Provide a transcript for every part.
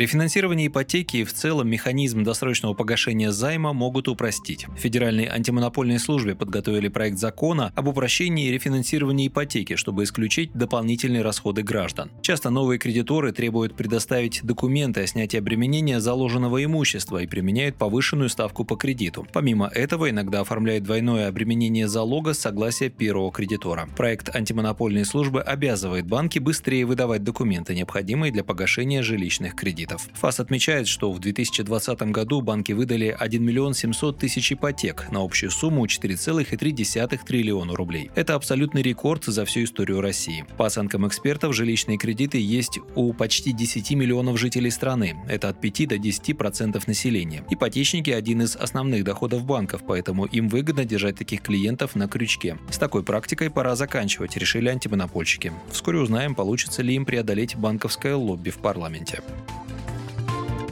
Рефинансирование ипотеки и в целом механизм досрочного погашения займа могут упростить. Федеральной антимонопольной службе подготовили проект закона об упрощении рефинансирования ипотеки, чтобы исключить дополнительные расходы граждан. Часто новые кредиторы требуют предоставить документы о снятии обременения заложенного имущества и применяют повышенную ставку по кредиту. Помимо этого, иногда оформляют двойное обременение залога с согласия первого кредитора. Проект антимонопольной службы обязывает банки быстрее выдавать документы, необходимые для погашения жилищных кредитов кредитов. ФАС отмечает, что в 2020 году банки выдали 1 миллион 700 тысяч ипотек на общую сумму 4,3 триллиона рублей. Это абсолютный рекорд за всю историю России. По оценкам экспертов, жилищные кредиты есть у почти 10 миллионов жителей страны. Это от 5 до 10 процентов населения. Ипотечники – один из основных доходов банков, поэтому им выгодно держать таких клиентов на крючке. С такой практикой пора заканчивать, решили антимонопольщики. Вскоре узнаем, получится ли им преодолеть банковское лобби в парламенте.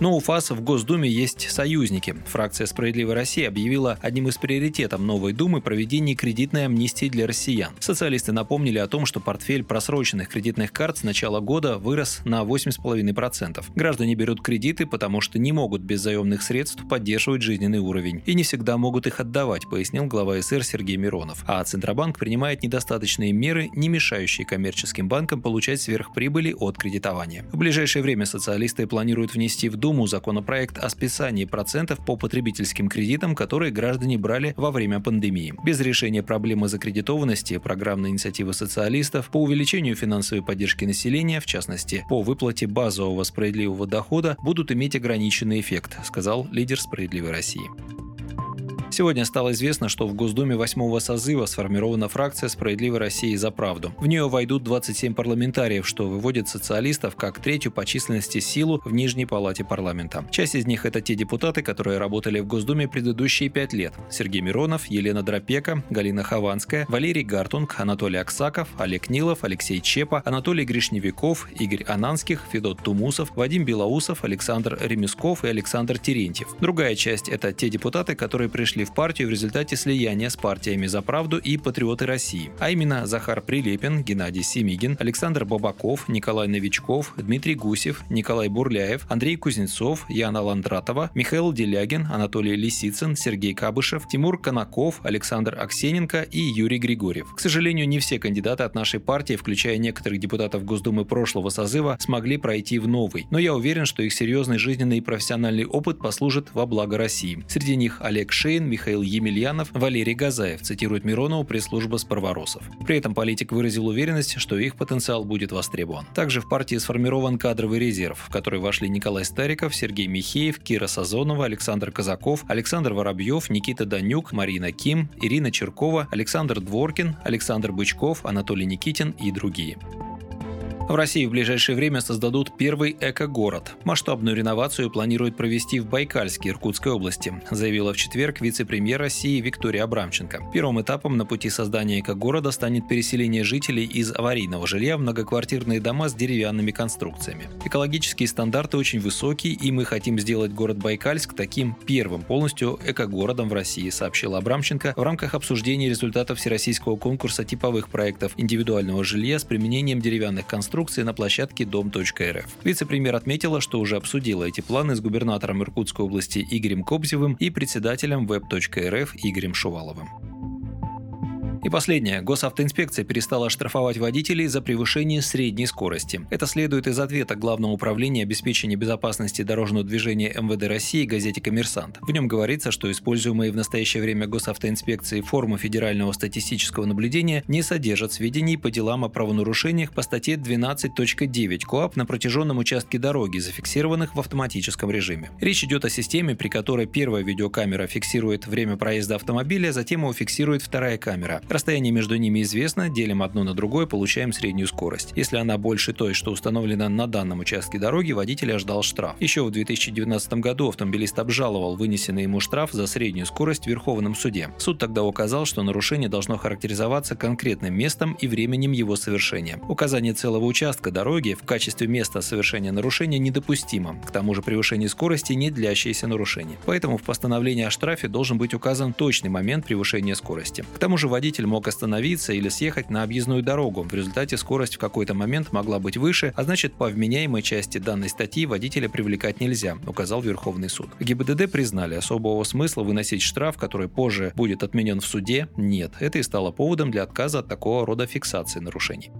Но у ФАС в Госдуме есть союзники. Фракция «Справедливая Россия» объявила одним из приоритетов новой Думы проведение кредитной амнистии для россиян. Социалисты напомнили о том, что портфель просроченных кредитных карт с начала года вырос на 8,5%. Граждане берут кредиты, потому что не могут без заемных средств поддерживать жизненный уровень и не всегда могут их отдавать, пояснил глава СР Сергей Миронов. А Центробанк принимает недостаточные меры, не мешающие коммерческим банкам получать сверхприбыли от кредитования. В ближайшее время социалисты планируют внести в Думу Думу законопроект о списании процентов по потребительским кредитам, которые граждане брали во время пандемии. Без решения проблемы закредитованности программной инициативы социалистов по увеличению финансовой поддержки населения, в частности, по выплате базового справедливого дохода, будут иметь ограниченный эффект, сказал лидер «Справедливой России». Сегодня стало известно, что в Госдуме восьмого созыва сформирована фракция «Справедливой России за правду». В нее войдут 27 парламентариев, что выводит социалистов как третью по численности силу в Нижней палате парламента. Часть из них – это те депутаты, которые работали в Госдуме предыдущие пять лет. Сергей Миронов, Елена Дропека, Галина Хованская, Валерий Гартунг, Анатолий Аксаков, Олег Нилов, Алексей Чепа, Анатолий Гришневиков, Игорь Ананских, Федот Тумусов, Вадим Белоусов, Александр Ремесков и Александр Терентьев. Другая часть – это те депутаты, которые пришли в партию в результате слияния с партиями «За правду» и «Патриоты России», а именно Захар Прилепин, Геннадий Семигин, Александр Бабаков, Николай Новичков, Дмитрий Гусев, Николай Бурляев, Андрей Кузнецов, Яна Ландратова, Михаил Делягин, Анатолий Лисицын, Сергей Кабышев, Тимур Конаков, Александр Аксененко и Юрий Григорьев. К сожалению, не все кандидаты от нашей партии, включая некоторых депутатов Госдумы прошлого созыва, смогли пройти в новый. Но я уверен, что их серьезный жизненный и профессиональный опыт послужит во благо России. Среди них Олег Шейн, Михаил Емельянов, Валерий Газаев, цитирует Миронову пресс-служба Спарворосов. При этом политик выразил уверенность, что их потенциал будет востребован. Также в партии сформирован кадровый резерв, в который вошли Николай Стариков, Сергей Михеев, Кира Сазонова, Александр Казаков, Александр Воробьев, Никита Данюк, Марина Ким, Ирина Черкова, Александр Дворкин, Александр Бычков, Анатолий Никитин и другие. В России в ближайшее время создадут первый эко-город. Масштабную реновацию планируют провести в Байкальске Иркутской области, заявила в четверг вице-премьер России Виктория Абрамченко. Первым этапом на пути создания эко-города станет переселение жителей из аварийного жилья в многоквартирные дома с деревянными конструкциями. Экологические стандарты очень высокие, и мы хотим сделать город Байкальск таким первым полностью эко-городом в России, сообщила Абрамченко в рамках обсуждения результатов Всероссийского конкурса типовых проектов индивидуального жилья с применением деревянных конструкций реконструкции на площадке дом.рф. Вице-премьер отметила, что уже обсудила эти планы с губернатором Иркутской области Игорем Кобзевым и председателем web.рф Игорем Шуваловым. И последнее. Госавтоинспекция перестала штрафовать водителей за превышение средней скорости. Это следует из ответа Главного управления обеспечения безопасности дорожного движения МВД России газете «Коммерсант». В нем говорится, что используемые в настоящее время госавтоинспекцией формы федерального статистического наблюдения не содержат сведений по делам о правонарушениях по статье 12.9 КОАП на протяженном участке дороги, зафиксированных в автоматическом режиме. Речь идет о системе, при которой первая видеокамера фиксирует время проезда автомобиля, затем его фиксирует вторая камера. Расстояние между ними известно, делим одно на другое, получаем среднюю скорость. Если она больше той, что установлена на данном участке дороги, водитель ожидал штраф. Еще в 2019 году автомобилист обжаловал вынесенный ему штраф за среднюю скорость в Верховном суде. Суд тогда указал, что нарушение должно характеризоваться конкретным местом и временем его совершения. Указание целого участка дороги в качестве места совершения нарушения недопустимо. К тому же превышение скорости не длящееся нарушение. Поэтому в постановлении о штрафе должен быть указан точный момент превышения скорости. К тому же водитель водитель мог остановиться или съехать на объездную дорогу. В результате скорость в какой-то момент могла быть выше, а значит по вменяемой части данной статьи водителя привлекать нельзя, указал Верховный суд. ГИБДД признали, особого смысла выносить штраф, который позже будет отменен в суде, нет. Это и стало поводом для отказа от такого рода фиксации нарушений.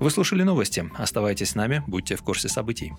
Вы слушали новости. Оставайтесь с нами, будьте в курсе событий.